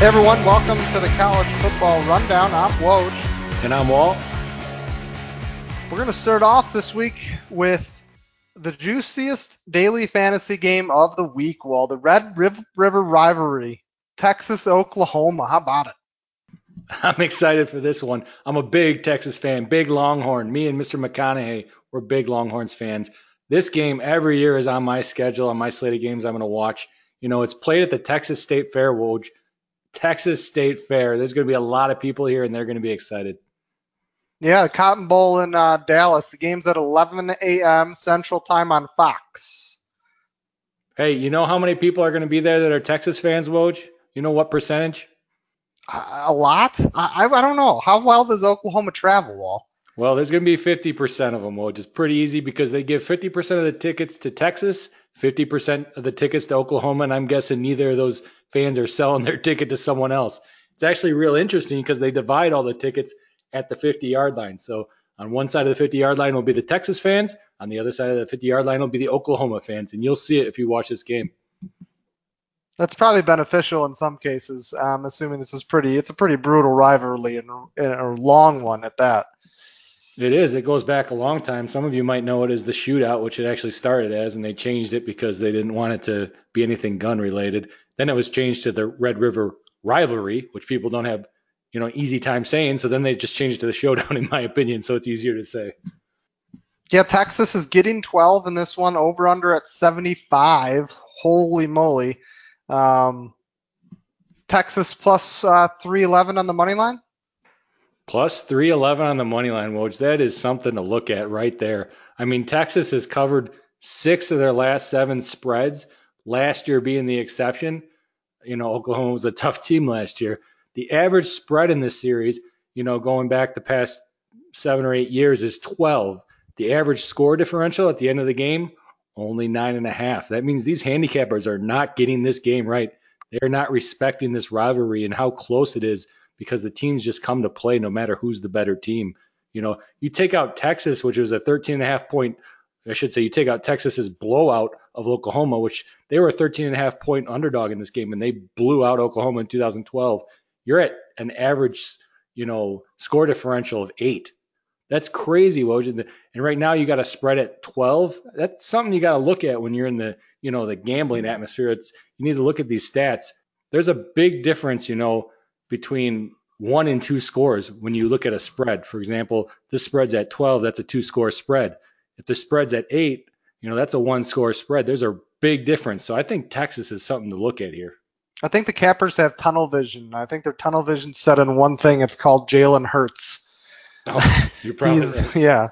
Hey everyone, welcome to the College Football Rundown. I'm Woj. And I'm Walt. We're going to start off this week with the juiciest daily fantasy game of the week, Wahl. The Red River rivalry, Texas Oklahoma. How about it? I'm excited for this one. I'm a big Texas fan, big Longhorn. Me and Mr. McConaughey, we're big Longhorns fans. This game every year is on my schedule, on my slate of games I'm going to watch. You know, it's played at the Texas State Fair, Woj. Texas State Fair. There's going to be a lot of people here, and they're going to be excited. Yeah, Cotton Bowl in uh, Dallas. The game's at 11 a.m. Central Time on Fox. Hey, you know how many people are going to be there that are Texas fans, Woj? You know what percentage? A lot. I, I don't know. How well does Oklahoma travel, Wahl? Well, there's going to be 50% of them, which is pretty easy because they give 50% of the tickets to Texas, 50% of the tickets to Oklahoma, and I'm guessing neither of those fans are selling their ticket to someone else. It's actually real interesting because they divide all the tickets at the 50 yard line. So on one side of the 50 yard line will be the Texas fans, on the other side of the 50 yard line will be the Oklahoma fans, and you'll see it if you watch this game. That's probably beneficial in some cases. I'm assuming this is pretty. It's a pretty brutal rivalry and, and a long one at that. It is. It goes back a long time. Some of you might know it as the shootout, which it actually started as, and they changed it because they didn't want it to be anything gun related. Then it was changed to the Red River rivalry, which people don't have, you know, easy time saying. So then they just changed it to the showdown, in my opinion. So it's easier to say. Yeah, Texas is getting 12 in this one, over under at 75. Holy moly. Um, Texas plus, uh, 311 on the money line. Plus 311 on the money line, Woj. That is something to look at right there. I mean, Texas has covered six of their last seven spreads, last year being the exception. You know, Oklahoma was a tough team last year. The average spread in this series, you know, going back the past seven or eight years is 12. The average score differential at the end of the game, only nine and a half. That means these handicappers are not getting this game right. They're not respecting this rivalry and how close it is because the teams just come to play no matter who's the better team. You know, you take out Texas, which was a 13 and a half point, I should say, you take out Texas's blowout of Oklahoma, which they were a 13 and a half point underdog in this game, and they blew out Oklahoma in 2012. You're at an average, you know, score differential of eight. That's crazy, Woj. And right now you got a spread at 12. That's something you got to look at when you're in the, you know, the gambling atmosphere. It's you need to look at these stats. There's a big difference, you know, between one and two scores when you look at a spread. For example, this spread's at 12, that's a two score spread. If the spread's at eight, you know, that's a one score spread. There's a big difference. So I think Texas is something to look at here. I think the cappers have tunnel vision. I think their tunnel vision set on one thing. It's called Jalen Hurts. Oh, you're probably right. Yeah.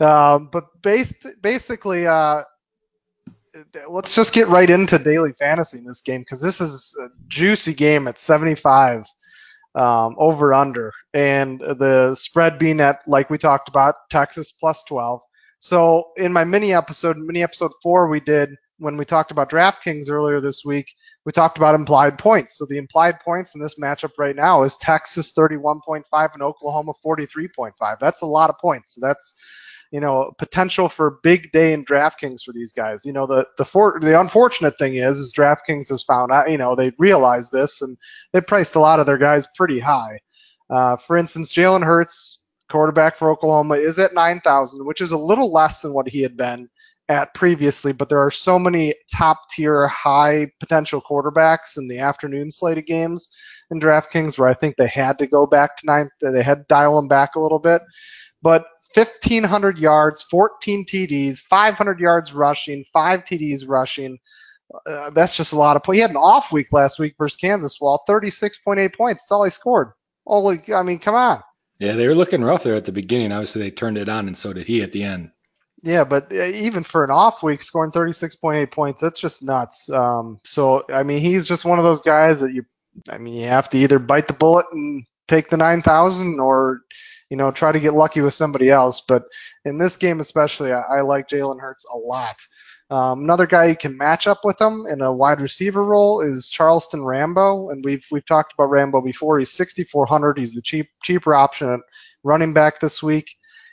Um, but based, basically, uh, let's just get right into daily fantasy in this game because this is a juicy game at 75 um, over under and the spread being at like we talked about texas plus 12 so in my mini episode mini episode 4 we did when we talked about draftkings earlier this week we talked about implied points so the implied points in this matchup right now is texas 31.5 and oklahoma 43.5 that's a lot of points so that's you know, potential for big day in DraftKings for these guys. You know, the the for, the unfortunate thing is, is DraftKings has found out, you know, they realized this and they priced a lot of their guys pretty high. Uh, for instance, Jalen Hurts, quarterback for Oklahoma, is at 9,000, which is a little less than what he had been at previously. But there are so many top tier, high potential quarterbacks in the afternoon slate of games in DraftKings where I think they had to go back to nine. They had to dial them back a little bit. But 1,500 yards, 14 TDs, 500 yards rushing, five TDs rushing. Uh, that's just a lot of points. He had an off week last week versus Kansas. Well, 36.8 points. That's all he scored. Holy, I mean, come on. Yeah, they were looking rough there at the beginning. Obviously, they turned it on, and so did he at the end. Yeah, but uh, even for an off week, scoring 36.8 points, that's just nuts. Um, so, I mean, he's just one of those guys that you, I mean, you have to either bite the bullet and take the 9,000 or you know, try to get lucky with somebody else. But in this game especially, I, I like Jalen Hurts a lot. Um, another guy you can match up with him in a wide receiver role is Charleston Rambo, and we've we've talked about Rambo before. He's 6,400. He's the cheap cheaper option at running back this week.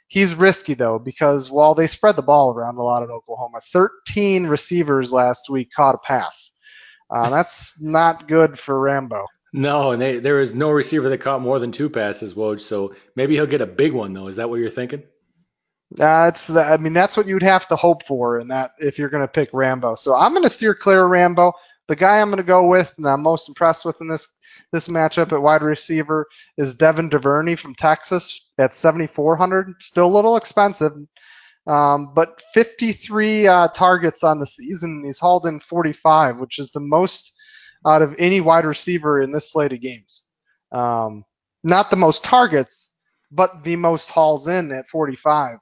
He's risky though because while they spread the ball around a lot at Oklahoma, 13 receivers last week caught a pass. Uh, that's not good for Rambo. No, and they, there is no receiver that caught more than two passes, Woj. So maybe he'll get a big one though. Is that what you're thinking? That's the, I mean that's what you'd have to hope for, and that if you're going to pick Rambo. So I'm going to steer clear of Rambo. The guy I'm going to go with, and I'm most impressed with in this this matchup at wide receiver, is Devin Duvernay from Texas at 7,400. Still a little expensive, um, but 53 uh, targets on the season. He's hauled in 45, which is the most out of any wide receiver in this slate of games. Um, not the most targets, but the most hauls in at 45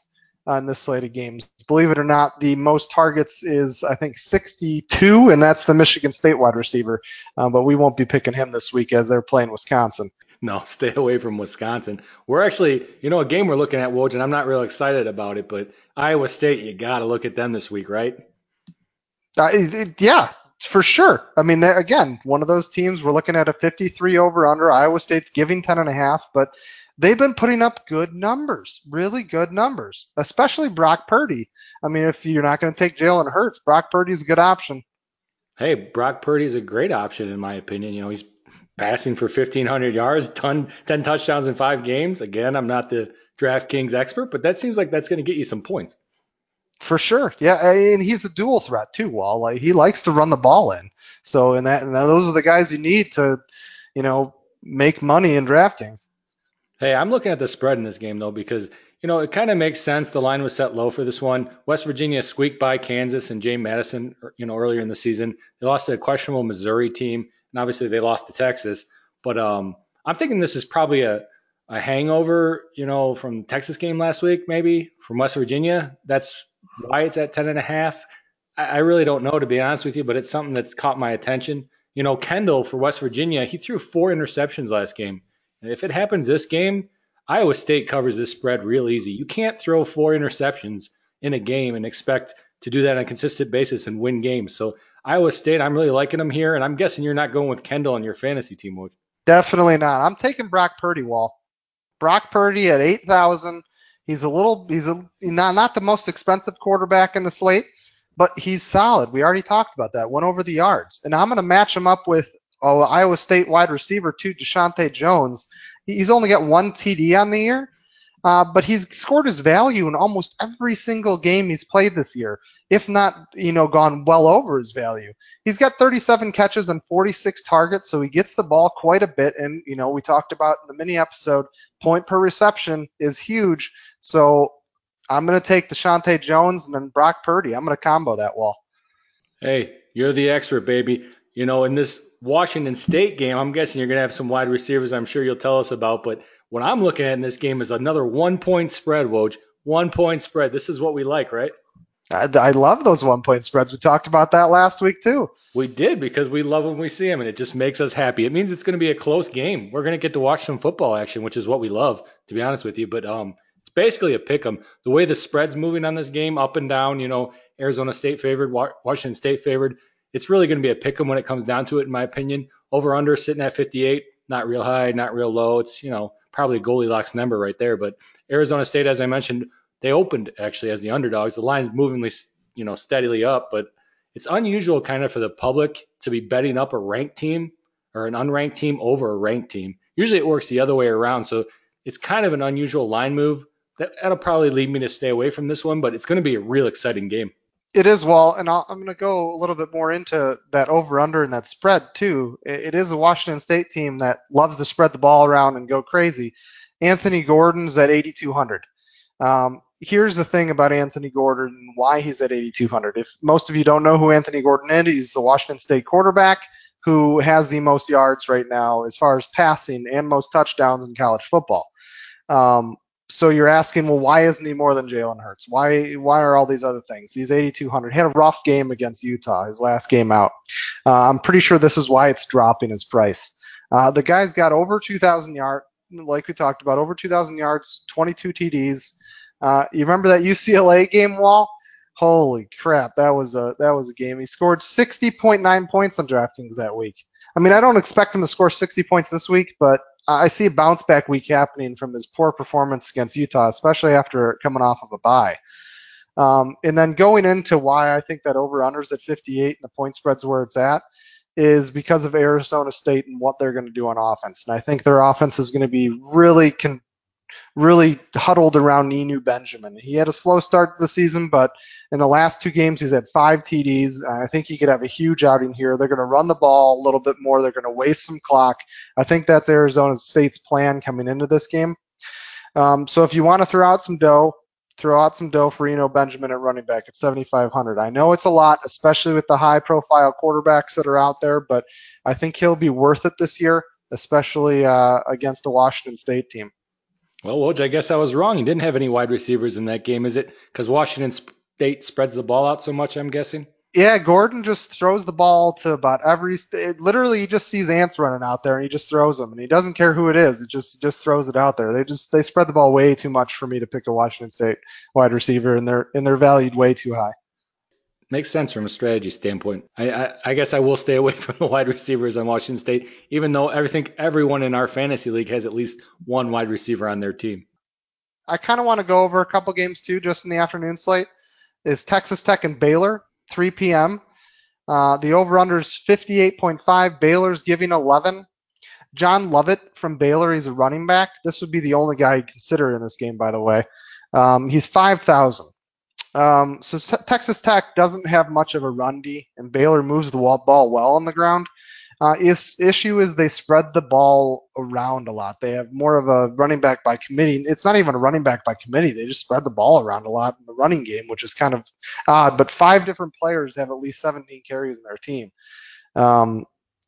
on this slate of games. Believe it or not, the most targets is I think 62, and that's the Michigan State wide receiver. Uh, but we won't be picking him this week as they're playing Wisconsin. No, stay away from Wisconsin. We're actually, you know, a game we're looking at, Woj, and I'm not real excited about it, but Iowa State, you got to look at them this week, right? Uh, it, it, yeah, for sure. I mean, again, one of those teams. We're looking at a 53 over under. Iowa State's giving 10 and a half, but they've been putting up good numbers, really good numbers, especially Brock Purdy. I mean, if you're not going to take Jalen Hurts, Brock Purdy's a good option. Hey, Brock Purdy's a great option in my opinion. You know, he's passing for 1,500 yards, ton, 10 touchdowns in five games. Again, I'm not the DraftKings expert, but that seems like that's going to get you some points. For sure, yeah, and he's a dual threat too. Wahl, like he likes to run the ball in. So, and that, and those are the guys you need to, you know, make money in DraftKings. Hey, I'm looking at the spread in this game though because you know it kind of makes sense. The line was set low for this one. West Virginia squeaked by Kansas and James Madison, you know, earlier in the season. They lost to a questionable Missouri team, and obviously they lost to Texas. But um, I'm thinking this is probably a a hangover, you know, from the Texas game last week, maybe from West Virginia. That's why it's at 10 and a half. I, I really don't know to be honest with you, but it's something that's caught my attention. You know, Kendall for West Virginia, he threw four interceptions last game. If it happens this game, Iowa State covers this spread real easy. You can't throw four interceptions in a game and expect to do that on a consistent basis and win games. So Iowa State, I'm really liking them here, and I'm guessing you're not going with Kendall on your fantasy team, Woj. Definitely not. I'm taking Brock Purdy, Wahl. Brock Purdy at 8,000. He's a little, he's a, not, not the most expensive quarterback in the slate, but he's solid. We already talked about that. Went over the yards. And I'm going to match him up with oh, Iowa State wide receiver, too, Deshaunte Jones. He's only got one TD on the year, uh, but he's scored his value in almost every single game he's played this year, if not, you know, gone well over his value. He's got 37 catches and 46 targets, so he gets the ball quite a bit. And, you know, we talked about in the mini episode, point per reception is huge. So I'm going to take Deshaunte Jones and then Brock Purdy. I'm going to combo that Wahl. Hey, you're the expert, baby. You know, in this Washington State game, I'm guessing you're going to have some wide receivers I'm sure you'll tell us about. But what I'm looking at in this game is another one point spread, Woj. One point spread. This is what we like, right? I, I love those one point spreads. We talked about that last week, too. We did because we love when we see them and it just makes us happy. It means it's going to be a close game. We're going to get to watch some football action, which is what we love, to be honest with you. But um, it's basically a pick 'em. The way the spread's moving on this game, up and down, you know, Arizona State favored, Washington State favored it's really going to be a pick 'em when it comes down to it, in my opinion. Over under sitting at 58, not real high, not real low. It's you know probably Goldilocks number right there. But Arizona State, as I mentioned, they opened actually as the underdogs. The line's movingly you know steadily up, but it's unusual kind of for the public to be betting up a ranked team or an unranked team over a ranked team. Usually it works the other way around. So it's kind of an unusual line move. That, that'll probably lead me to stay away from this one, but it's going to be a real exciting game. It is well, and i am going to go a little bit more into that over under and that spread too. It, it is a Washington State team that loves to spread the ball around and go crazy. Anthony Gordon's at 8,200. Um, here's the thing about Anthony Gordon and why he's at 8,200. If most of you don't know who Anthony Gordon is, he's the Washington State quarterback who has the most yards right now as far as passing and most touchdowns in college football. Um, so you're asking, well, why isn't he more than Jalen Hurts? Why why are all these other things? He's 8,200. He had a rough game against Utah, his last game out. Uh, I'm pretty sure this is why it's dropping his price. Uh, the guy's got over 2,000 yards, like we talked about, over 2,000 yards, 22 TDs. Uh, you remember that UCLA game, Wahl? Holy crap, that was a that was a game. He scored 60.9 points on DraftKings that week. I mean, I don't expect him to score 60 points this week, but I see a bounce back week happening from his poor performance against Utah, especially after coming off of a bye. Um, and then going into why I think that over unders at 58 and the point spread's where it's at is because of Arizona State and what they're going to do on offense. And I think their offense is going to be really con- really huddled around Eno Benjamin. He had a slow start to the season, but in the last two games, he's had five TDs. I think he could have a huge outing here. They're going to run the ball a little bit more. They're going to waste some clock. I think that's Arizona State's plan coming into this game. Um, so if you want to throw out some dough, throw out some dough for Eno Benjamin at running back at 7,500. I know it's a lot, especially with the high profile quarterbacks that are out there, but I think he'll be worth it this year, especially uh, against the Washington State team. Well, Woj, I guess I was wrong. He didn't have any wide receivers in that game. Is it because Washington State spreads the ball out so much? I'm guessing. Yeah, Gordon just throws the ball to about every. It, literally, he just sees ants running out there and he just throws them, and he doesn't care who it is. It just just throws it out there. They just they spread the ball way too much for me to pick a Washington State wide receiver, and they're and they're valued way too high. Makes sense from a strategy standpoint. I, I, I guess I will stay away from the wide receivers on Washington State, even though I think everyone in our fantasy league has at least one wide receiver on their team. I kind of want to go over a couple games too, just in the afternoon slate. Is Texas Tech and Baylor, 3 p.m. Uh, the over/under is 58.5. Baylor's giving 11. John Lovett from Baylor, he's a running back. This would be the only guy you'd consider in this game, by the way. Um, he's 5,000. Um, so Texas Tech doesn't have much of a run D, and Baylor moves the ball well on the ground. Uh, is, issue is they spread the ball around a lot. They have more of a running back by committee. It's not even a running back by committee. They just spread the ball around a lot in the running game, which is kind of odd. But five different players have at least 17 carries in their team. Um,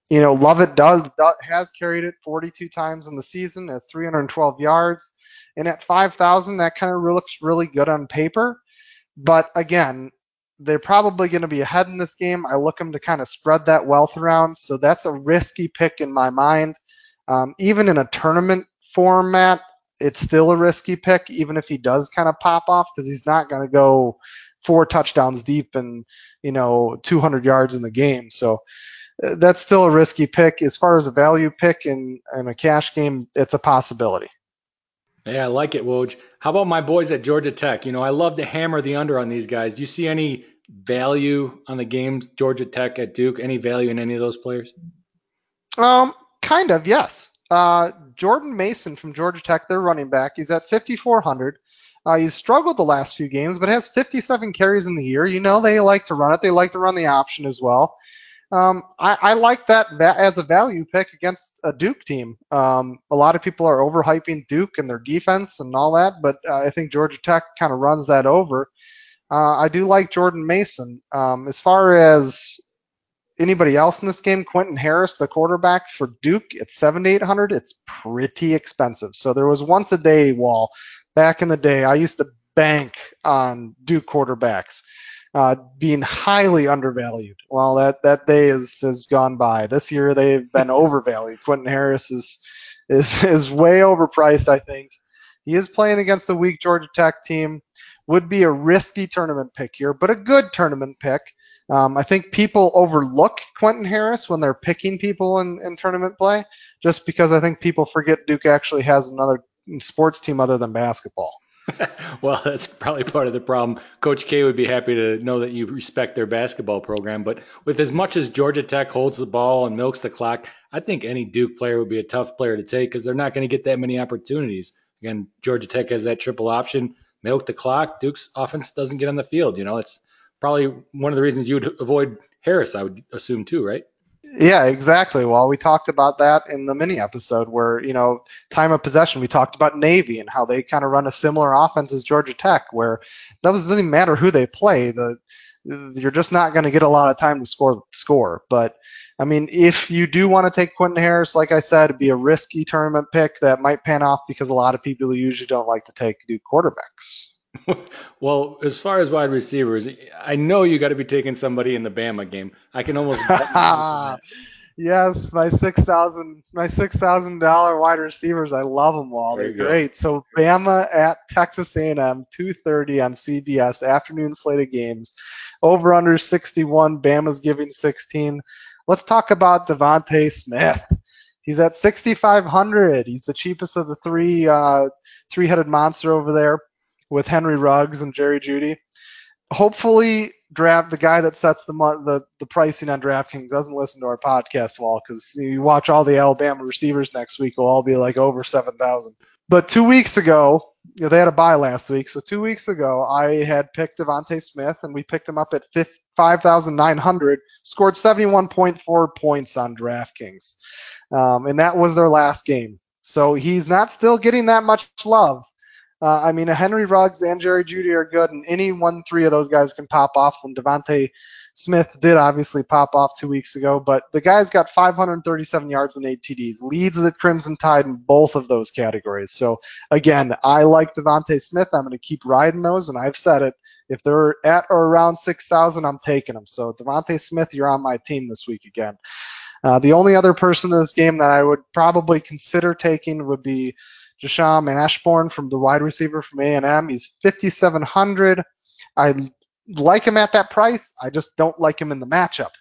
you know, Lovett does, does has carried it 42 times in the season, has 312 yards, and at 5,000, that kind of looks really good on paper. But again, they're probably going to be ahead in this game. I look them to kind of spread that wealth around, so that's a risky pick in my mind. Um, even in a tournament format, it's still a risky pick, even if he does kind of pop off, because he's not going to go four touchdowns deep and you know 200 yards in the game. So uh, that's still a risky pick. As far as a value pick in, in a cash game, it's a possibility. Yeah, I like it, Woj. How about my boys at Georgia Tech? You know, I love to hammer the under on these guys. Do you see any value on the games, Georgia Tech at Duke? Any value in any of those players? Um, kind of, yes. Uh, Jordan Mason from Georgia Tech, their running back, he's at 5,400. Uh, he's struggled the last few games, but has 57 carries in the year. You know they like to run it. They like to run the option as well. Um, I, I, like that, that as a value pick against a Duke team. Um, a lot of people are overhyping Duke and their defense and all that, but uh, I think Georgia Tech kind of runs that over. Uh, I do like Jordan Mason. Um, as far as anybody else in this game, Quentin Harris, the quarterback for Duke, at 7,800. It's pretty expensive. So there was once a day Wahl back in the day. I used to bank on Duke quarterbacks uh, being highly undervalued. Well, that that day is has gone by. This year they've been overvalued. Quentin Harris is is is way overpriced. I think he is playing against a weak Georgia Tech team. Would be a risky tournament pick here, but a good tournament pick. Um, I think people overlook Quentin Harris when they're picking people in, in tournament play, just because I think people forget Duke actually has another sports team other than basketball. well, that's probably part of the problem. Coach K would be happy to know that you respect their basketball program, but with as much as Georgia Tech holds the ball and milks the clock, I think any Duke player would be a tough player to take because they're not going to get that many opportunities. Again, Georgia Tech has that triple option, milk the clock. Duke's offense doesn't get on the field. You know, it's probably one of the reasons you would avoid Harris, I would assume too, right? Yeah, exactly. Well, we talked about that in the mini episode where, you know, time of possession, we talked about Navy and how they kind of run a similar offense as Georgia Tech, where that doesn't even matter who they play. The you're just not going to get a lot of time to score score. But I mean, if you do want to take Quentin Harris, like I said, it'd be a risky tournament pick that might pan off because a lot of people usually don't like to take new quarterbacks. well, as far as wide receivers, I know you got to be taking somebody in the Bama game. I can almost. yes, my six thousand, my six thousand dollar wide receivers. I love them all. They're great. So Bama at Texas A&M, two thirty on CBS, afternoon slate of games. Over under sixty one. Bama's giving sixteen. Let's talk about DeVonta Smith. He's at 6,500. He's the cheapest of the three uh, three-headed monster over there with Henry Ruggs and Jerry Jeudy. Hopefully, draft the guy that sets the the, the pricing on DraftKings doesn't listen to our podcast Wahl because you watch all the Alabama receivers next week will all be like over seven thousand. But two weeks ago, you know, they had a buy last week, so two weeks ago I had picked DeVonta Smith and we picked him up at five thousand nine hundred, scored seventy one point four points on DraftKings, um, and that was their last game. So he's not still getting that much love. Uh, I mean, Henry Ruggs and Jerry Jeudy are good, and any one three of those guys can pop off. When DeVonta Smith did obviously pop off two weeks ago, but the guy's got 537 yards and eight TDs, leads the Crimson Tide in both of those categories. So again, I like DeVonta Smith. I'm going to keep riding those, and I've said it. If they're at or around 6,000, I'm taking them. So DeVonta Smith, you're on my team this week again. Uh, the only other person in this game that I would probably consider taking would be Jhamon Ausbon from the wide receiver from A&M. He's 5,700. I like him at that price. I just don't like him in the matchup.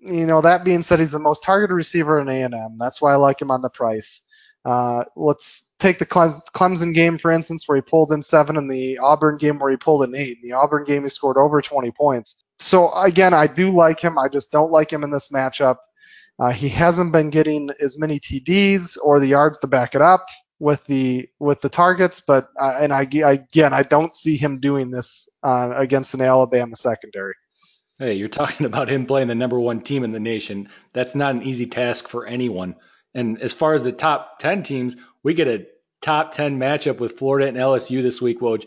You know, that being said, he's the most targeted receiver in A&M. That's why I like him on the price. Uh, let's take the Clemson game, for instance, where he pulled in seven, and the Auburn game where he pulled in eight. In the Auburn game, he scored over 20 points. So, again, I do like him. I just don't like him in this matchup. Uh, he hasn't been getting as many TDs or the yards to back it up with the with the targets, but uh, and I, again I don't see him doing this uh, against an Alabama secondary. Hey, you're talking about him playing the number one team in the nation. That's not an easy task for anyone. And as far as the top 10 teams, we get a top 10 matchup with Florida and LSU this week, Woj.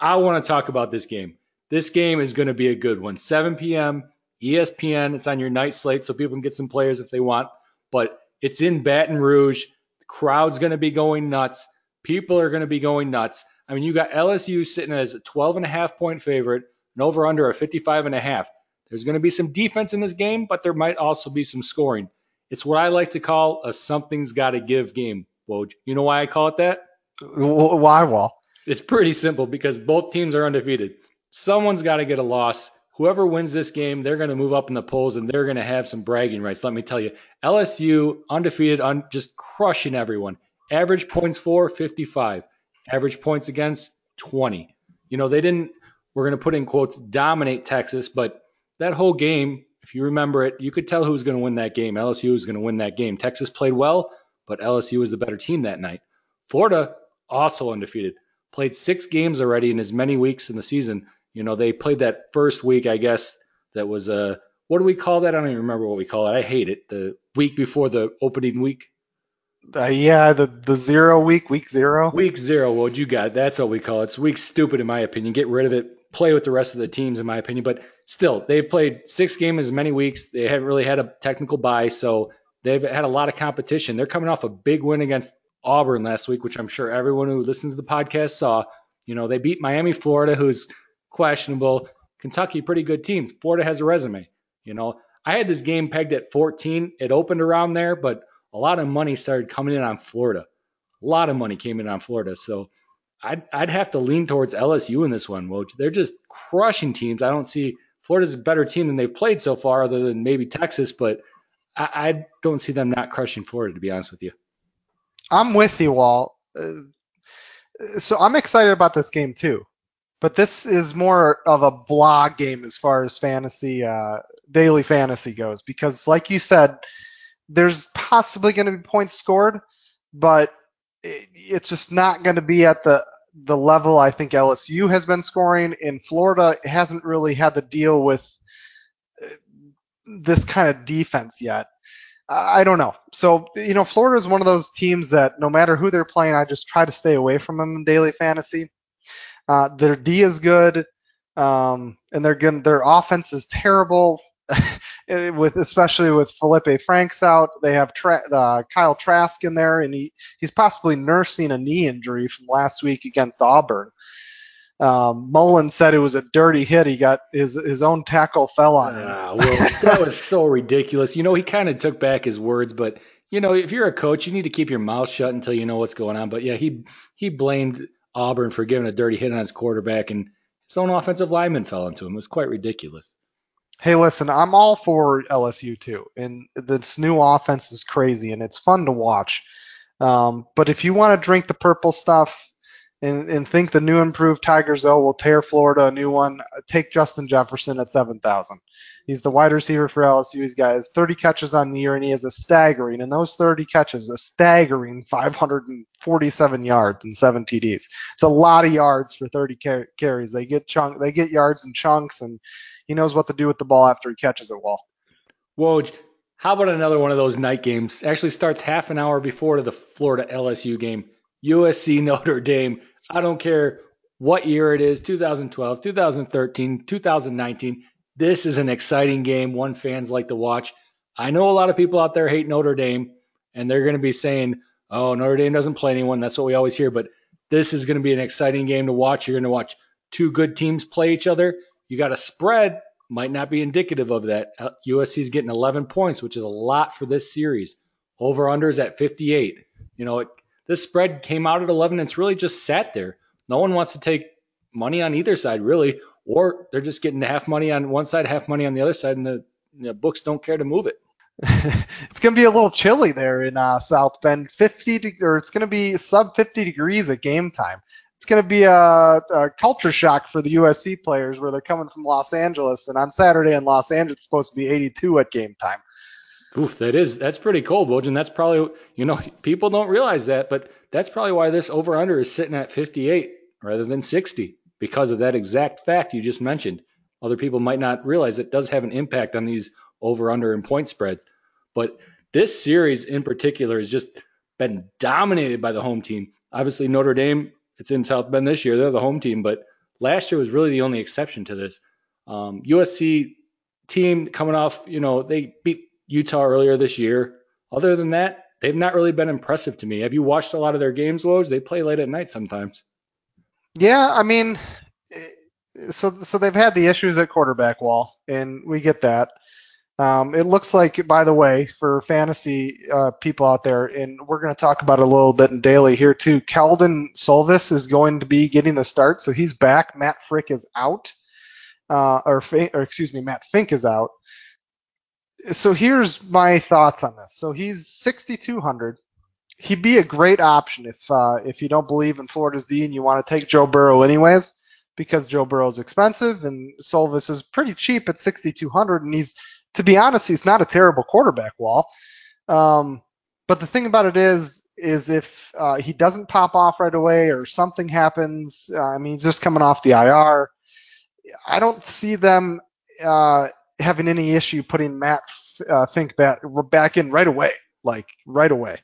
I want to talk about this game. This game is going to be a good one. 7 p.m. ESPN. It's on your night slate, so people can get some players if they want. But it's in Baton Rouge. Crowd's going to be going nuts. People are going to be going nuts. I mean, you got LSU sitting as a 12 and a half point favorite and over under a 55 and a half. There's going to be some defense in this game, but there might also be some scoring. It's what I like to call a something's got to give game, Woj. You know why I call it that? Why, Wahl? It's pretty simple because both teams are undefeated. Someone's got to get a loss whoever wins this game, they're going to move up in the polls and they're going to have some bragging rights. Let me tell you, LSU undefeated, un, just crushing everyone. Average points for 55. Average points against 20. You know, they didn't, we're going to put in quotes, dominate Texas, but that whole game, if you remember it, you could tell who was going to win that game. LSU was going to win that game. Texas played well, but LSU was the better team that night. Florida, also undefeated, played six games already in as many weeks in the season you know, they played that first week, I guess, that was a, uh, what do we call that? I don't even remember what we call it. I hate it. The week before the opening week. Uh, yeah, the the zero week, week zero. Week zero. Well, you got that's what we call it. It's week stupid in my opinion. Get rid of it. Play with the rest of the teams in my opinion. But still, they've played six games as many weeks. They haven't really had a technical bye, so they've had a lot of competition. They're coming off a big win against Auburn last week, which I'm sure everyone who listens to the podcast saw. You know, they beat Miami, Florida, who's questionable. Kentucky, pretty good team. Florida has a resume. You know, I had this game pegged at 14. It opened around there, but a lot of money started coming in on Florida. A lot of money came in on Florida. So I'd, I'd have to lean towards LSU in this one, Woj. They're just crushing teams. I don't see Florida's a better team than they've played so far, other than maybe Texas, but I, I don't see them not crushing Florida, to be honest with you. I'm with you, Walt. Uh, so I'm excited about this game too but this is more of a blog game as far as fantasy uh, daily fantasy goes because like you said there's possibly going to be points scored but it, it's just not going to be at the the level I think LSU has been scoring in Florida hasn't really had to deal with this kind of defense yet I don't know. So, you know, Florida is one of those teams that no matter who they're playing, I just try to stay away from them in daily fantasy. Uh, their D is good, um, and they're good. Their offense is terrible, with especially with Felipe Franks out. They have Tra- uh, Kyle Trask in there, and he he's possibly nursing a knee injury from last week against Auburn. Um, Mullen said it was a dirty hit. He got his his own tackle fell on him. Ah, well, that was so ridiculous. You know, he kind of took back his words, but you know, if you're a coach, you need to keep your mouth shut until you know what's going on. But yeah, he he blamed Auburn for giving a dirty hit on his quarterback, and his own offensive lineman fell into him. It was quite ridiculous. Hey, listen, I'm all for LSU too, and this new offense is crazy and it's fun to watch. Um, but if you want to drink the purple stuff, and, and think the new improved Tigers though will tear Florida a new one. Take Justin Jefferson at 7,000. He's the wide receiver for LSU. He's got 30 catches on the year, and he has a staggering, in those 30 catches, a staggering 547 yards and seven TDs. It's a lot of yards for 30 car- carries. They get chunk, they get yards in chunks, and he knows what to do with the ball after he catches it well. Woj, how about another one of those night games? Actually starts half an hour before the Florida LSU game. USC Notre Dame. I don't care what year it is 2012, 2013, 2019. This is an exciting game, one fans like to watch. I know a lot of people out there hate Notre Dame, and they're going to be saying, oh, Notre Dame doesn't play anyone. That's what we always hear. But this is going to be an exciting game to watch. You're going to watch two good teams play each other. You got a spread, might not be indicative of that. Uh, USC is getting 11 points, which is a lot for this series. Over unders at 58. You know, it, this spread came out at 11 and it's really just sat there. No one wants to take money on either side, really, or they're just getting half money on one side, half money on the other side, and the, the books don't care to move it. it's going to be a little chilly there in uh, South Bend. 50 de- or it's going to be sub 50 degrees at game time. It's going to be a, a, culture shock for the USC players where they're coming from Los Angeles, and on Saturday in Los Angeles it's supposed to be 82 at game time. Oof, that is that's pretty cold, Woj, and that's probably you know people don't realize that, but that's probably why this over under is sitting at 58 rather than 60 because of that exact fact you just mentioned. Other people might not realize it does have an impact on these over under and point spreads, but this series in particular has just been dominated by the home team. Obviously Notre Dame, it's in South Bend this year, they're the home team, but last year was really the only exception to this. Um, USC team coming off, you know, they beat Utah earlier this year. Other than that, they've not really been impressive to me. Have you watched a lot of their games, Woj? They play late at night sometimes. Yeah, I mean, so so they've had the issues at quarterback Wahl, and we get that. Um, it looks like, by the way, for fantasy uh, people out there, and we're going to talk about it a little bit in daily here too. Kedon Slovis is going to be getting the start, so he's back. Matt Frick is out, uh, or, or excuse me, Matt Fink is out so here's my thoughts on this. So he's 6,200. He'd be a great option if uh, if you don't believe in Florida's D and you want to take Joe Burrow anyways, because Joe Burrow's expensive and Slovis is pretty cheap at 6,200, and he's to be honest, he's not a terrible quarterback Wahl. Um, but the thing about it is, is if uh, he doesn't pop off right away or something happens, uh, I mean, he's just coming off the IR. I don't see them uh, having any issue putting Matt uh, Fink back, back in right away, like right away.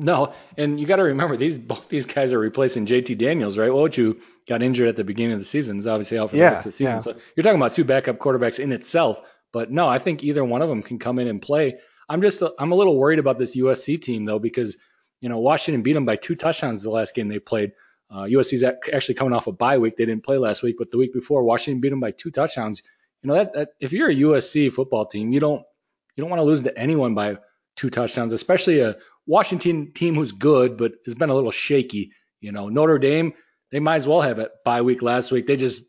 No, and you got to remember these both these guys are replacing JT Daniels, right? Woju got injured at the beginning of the season. Is obviously out for the yeah, rest of the season. Yeah. So you're talking about two backup quarterbacks in itself. But no, I think either one of them can come in and play. I'm just I'm a little worried about this USC team though because you know Washington beat them by two touchdowns the last game they played. Uh, USC's actually coming off a bye week. They didn't play last week, but the week before Washington beat them by two touchdowns you know that, that if you're a USC football team, you don't you don't want to lose to anyone by two touchdowns, especially a Washington team who's good but has been a little shaky. You know, Notre Dame, they might as well have a bye week last week. They just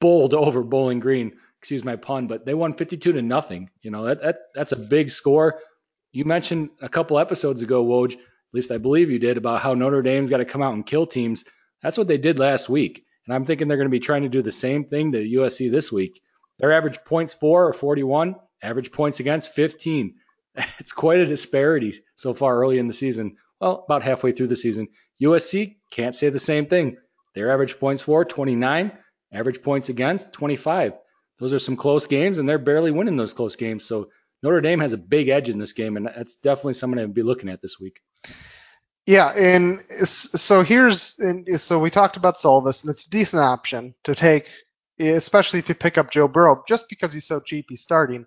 bowled over Bowling Green. Excuse my pun, but they won 52 to nothing. You know, that, that that's a big score. You mentioned a couple episodes ago, Woj, at least I believe you did, about how Notre Dame's got to come out and kill teams. That's what they did last week. And I'm thinking they're going to be trying to do the same thing to USC this week. Their average points for are 41, average points against 15. It's quite a disparity so far early in the season. Well, about halfway through the season. USC can't say the same thing. Their average points for 29, average points against 25. Those are some close games, and they're barely winning those close games. So Notre Dame has a big edge in this game, and that's definitely someone to be looking at this week. Yeah, and so here's and so we talked about Slovis, and it's a decent option to take especially if you pick up Joe Burrow, just because he's so cheap, he's starting.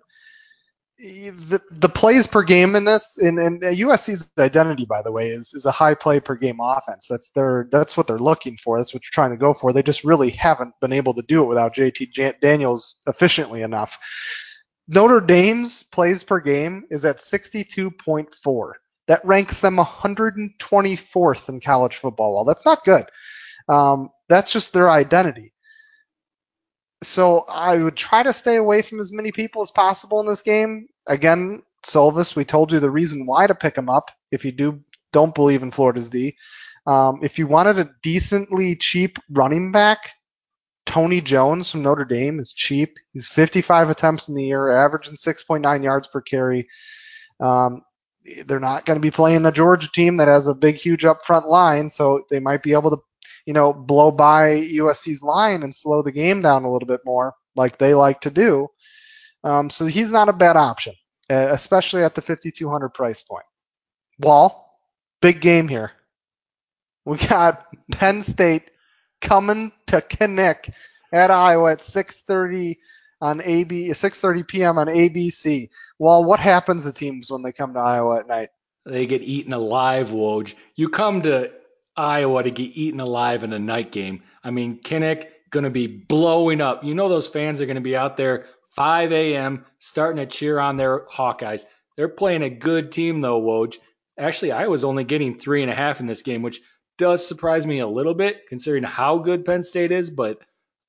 The, the plays per game in this, and, USC's identity, by the way, is, is a high play per game offense. That's their that's what they're looking for. That's what you're trying to go for. They just really haven't been able to do it without JT Daniels efficiently enough. Notre Dame's plays per game is at 62.4. That ranks them 124th in college football. Well, that's not good. Um, that's just their identity so I would try to stay away from as many people as possible in this game. Again, Slovis, we told you the reason why to pick him up if you do don't believe in Florida's D. Um, if you wanted a decently cheap running back, Tony Jones from Notre Dame is cheap. He's 55 attempts in the year, averaging 6.9 yards per carry. Um, they're not going to be playing a Georgia team that has a big, huge up front line, so they might be able to, you know, blow by USC's line and slow the game down a little bit more, like they like to do. Um, so he's not a bad option, especially at the 5,200 price point. Wahl, big game here. We got Penn State coming to Kinnick at Iowa at 6:30 on AB 6:30 p.m. on ABC. Well, what happens to teams when they come to Iowa at night? They get eaten alive, Woj. You come to Iowa to get eaten alive in a night game. I mean, Kinnick going to be blowing up. You know those fans are going to be out there 5 a.m. starting to cheer on their Hawkeyes. They're playing a good team though, Woj. Actually, Iowa's only getting three and a half in this game, which does surprise me a little bit considering how good Penn State is. But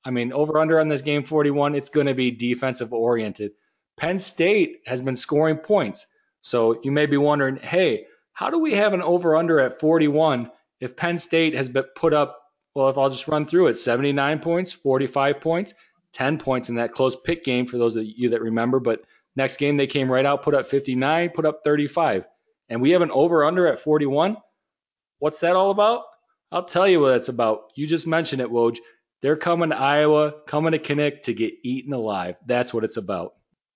I mean, over under on this game 41, it's going to be defensive oriented. Penn State has been scoring points. So you may be wondering, hey, how do we have an over under at 41 if Penn State has been put up, well, if I'll just run through it 79 points, 45 points, 10 points in that close pick game for those of you that remember. But next game they came right out, put up 59, put up 35. And we have an over under at 41. What's that all about? I'll tell you what it's about. You just mentioned it, Woj. They're coming to Iowa, coming to Kinnick to get eaten alive. That's what it's about.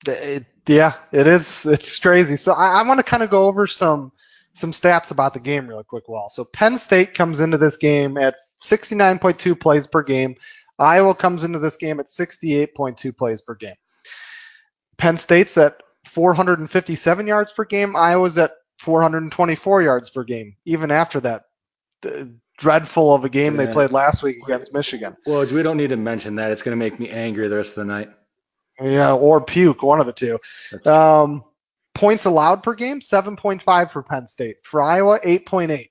It, yeah, it is. It's crazy. So I, I want to kind of go over some some stats about the game real quick. Wahl. So Penn State comes into this game at 69.2 plays per game. Iowa comes into this game at 68.2 plays per game. Penn State's at 457 yards per game. Iowa's at 424 yards per game, even after that dreadful of a game yeah. they played last week against Michigan. Well, we don't need to mention that. It's going to make me angry the rest of the night. Yeah, or puke, one of the two. Um, points allowed per game, 7.5 for Penn State. For Iowa, 8.8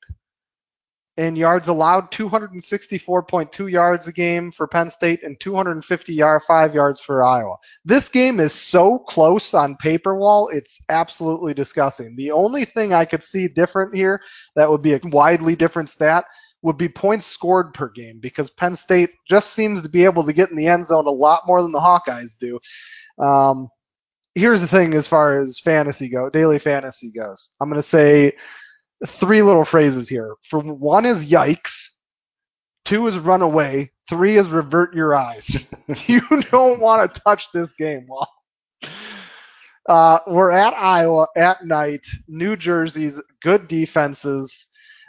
and yards allowed 264.2 yards a game for Penn State and 250 yard five yards for Iowa. This game is so close on paper Wahl, it's absolutely disgusting. The only thing I could see different here that would be a widely different stat would be points scored per game because Penn State just seems to be able to get in the end zone a lot more than the Hawkeyes do. Um, here's the thing as far as fantasy go, daily fantasy goes. I'm going to say three little phrases here. For one is yikes, two is run away, three is revert your eyes. you don't want to touch this game. Well, uh, we're at Iowa at night, New Jersey's good defenses.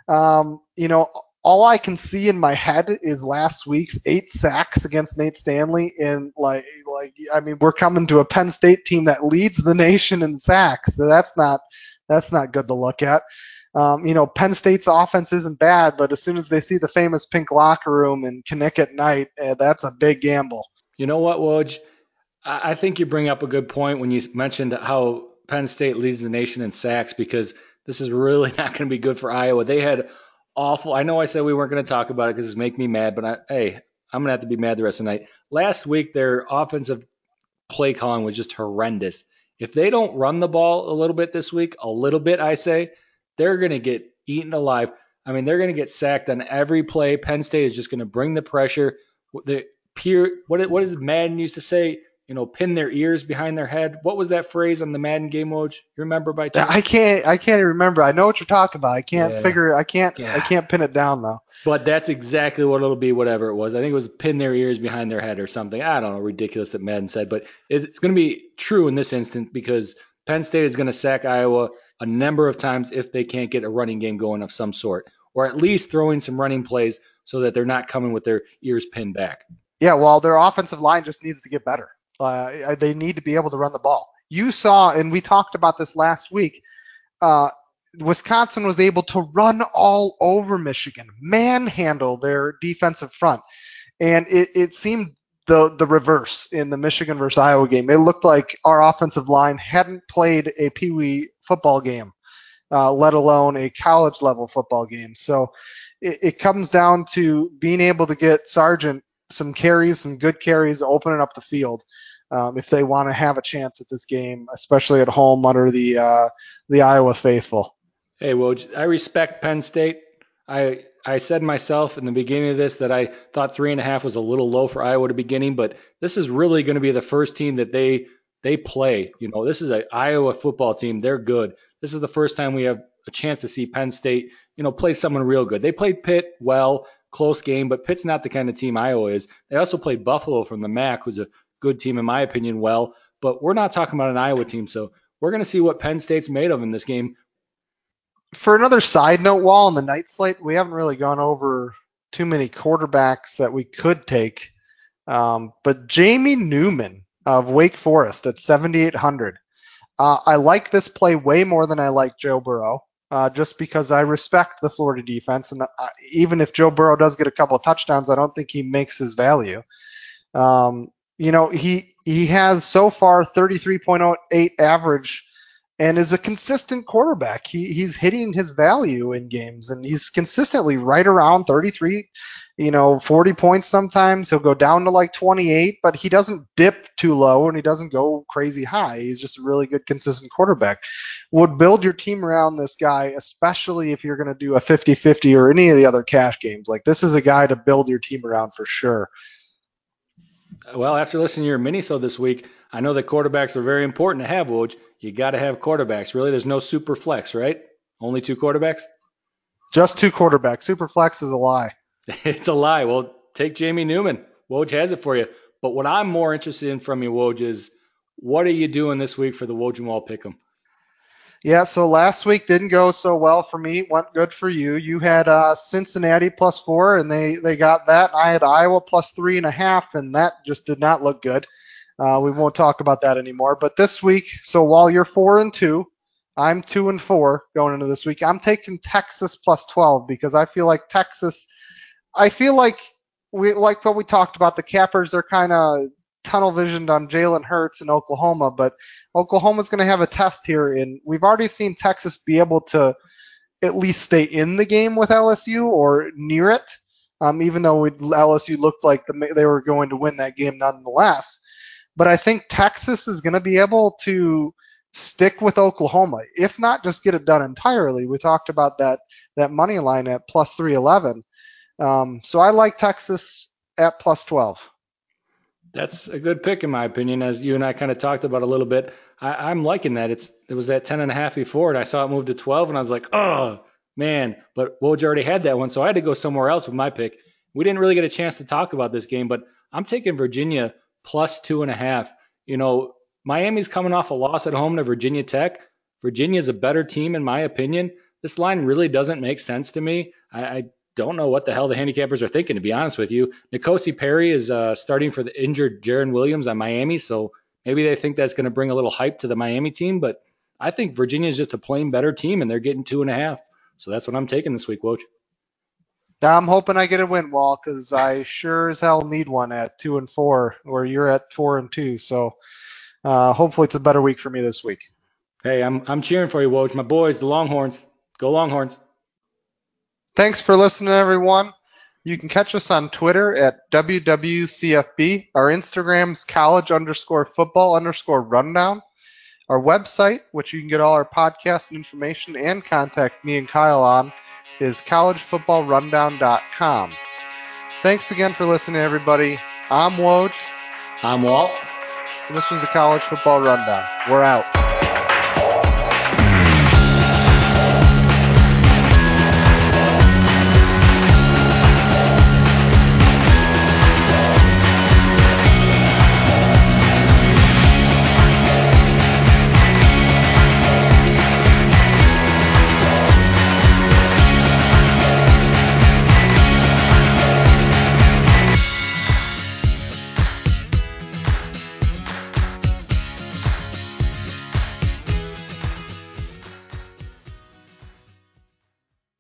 Um, you know, all I can see in my head is last week's eight sacks against Nate Stanley, and like, like I mean, we're coming to a Penn State team that leads the nation in sacks, so that's not that's not good to look at. Um, you know, Penn State's offense isn't bad, but as soon as they see the famous pink locker room and Kinnick at night, uh, that's a big gamble. You know what, Woj? I think you bring up a good point when you mentioned how Penn State leads the nation in sacks because this is really not going to be good for Iowa. They had awful. I know I said we weren't going to talk about it because it's make me mad, but I, hey, I'm going to have to be mad the rest of the night. Last week, their offensive play calling was just horrendous. If they don't run the ball a little bit this week, a little bit, I say, they're going to get eaten alive. I mean, they're going to get sacked on every play. Penn State is just going to bring the pressure. The peer, what what does Madden used to say? You know, pin their ears behind their head. What was that phrase on the Madden game mode? You remember by chance? I can't. I can't remember. I know what you're talking about. I can't yeah. figure. I can't. Yeah. I can't pin it down though. But that's exactly what it'll be. Whatever it was. I think it was pin their ears behind their head or something. I don't know. Ridiculous that Madden said, but it's going to be true in this instance because Penn State is going to sack Iowa a number of times if they can't get a running game going of some sort, or at least throwing some running plays so that they're not coming with their ears pinned back. Yeah, well, their offensive line just needs to get better. Uh, they need to be able to run the ball. You saw, and we talked about this last week. Uh, Wisconsin was able to run all over Michigan, manhandle their defensive front, and it, it seemed the the reverse in the Michigan versus Iowa game. It looked like our offensive line hadn't played a Pee Wee football game, uh, let alone a college level football game. So it, it comes down to being able to get Sargent some carries, some good carries, opening up the field. Um, if they want to have a chance at this game, especially at home under the uh, the Iowa faithful. Hey, well, I respect Penn State. I I said myself in the beginning of this that I thought three and a half was a little low for Iowa to beginning, but this is really going to be the first team that they they play. You know, this is an Iowa football team. They're good. This is the first time we have a chance to see Penn State, you know, play someone real good. They played Pitt well, close game, but Pitt's not the kind of team Iowa is. They also played Buffalo from the MAC, who's a good team in my opinion, well, but we're not talking about an Iowa team, so we're going to see what Penn State's made of in this game. For another side note, while on the night slate, we haven't really gone over too many quarterbacks that we could take. Um, but Jamie Newman of Wake Forest at 7,800. Uh, I like this play way more than I like Joe Burrow, uh, just because I respect the Florida defense. And uh, even if Joe Burrow does get a couple of touchdowns, I don't think he makes his value. Um, you know, he he has so far 33.08 average and is a consistent quarterback. He he's hitting his value in games and he's consistently right around 33, you know, 40 points sometimes. He'll go down to like 28, but he doesn't dip too low and he doesn't go crazy high. He's just a really good consistent quarterback. Would build your team around this guy, especially if you're going to do a 50-50 or any of the other cash games. Like this is a guy to build your team around for sure. Well, after listening to your mini-so this week, I know that quarterbacks are very important to have, Woj. You got to have quarterbacks. Really, there's no super flex, right? Only two quarterbacks? Just two quarterbacks. Super flex is a lie. it's a lie. Well, take Jamie Newman. Woj has it for you. But what I'm more interested in from you, Woj, is what are you doing this week for the Woj and Wahl Pick'em? Yeah, so last week didn't go so well for me. Went good for you. You had uh, Cincinnati plus four, and they they got that. I had Iowa plus three and a half, and that just did not look good. Uh, we won't talk about that anymore. But this week, so while you're four and two, I'm two and four going into this week. I'm taking Texas plus 12 because I feel like Texas. I feel like we like what we talked about. The Cappers are kind of tunnel visioned on Jalen Hurts in Oklahoma, but Oklahoma's going to have a test here, and we've already seen Texas be able to at least stay in the game with LSU or near it, um, even though LSU looked like the, they were going to win that game nonetheless. But I think Texas is going to be able to stick with Oklahoma, if not just get it done entirely. We talked about that that money line at plus 311. Um, so I like Texas at plus 12. That's a good pick in my opinion, as you and I kind of talked about a little bit. I, am liking that. It's it was at 10 and a half before, and I saw it move to 12, and I was like, oh man. But Woj already had that one, so I had to go somewhere else with my pick. We didn't really get a chance to talk about this game, but I'm taking Virginia plus two and a half. You know, Miami's coming off a loss at home to Virginia Tech. Virginia's a better team in my opinion. This line really doesn't make sense to me. I, I don't know what the hell the handicappers are thinking, to be honest with you. N'Kosi Perry is uh, starting for the injured Jarren Williams on Miami, so maybe they think that's going to bring a little hype to the Miami team. But I think Virginia is just a plain better team, and they're getting two and a half. So that's what I'm taking this week, Woj. I'm hoping I get a win, Wahl, because I sure as hell need one at two and four, where you're at four and two. So uh, hopefully it's a better week for me this week. Hey, I'm I'm cheering for you, Woj. My boys, the Longhorns. Go Longhorns. Thanks for listening, everyone. You can catch us on Twitter at WWCFB. Our Instagram's college underscore football underscore rundown. Our website, which you can get all our podcasts and information and contact me and Kyle on, is collegefootballrundown.com. Thanks again for listening, everybody. I'm Woj. I'm Walt. And this was the College Football Rundown. We're out.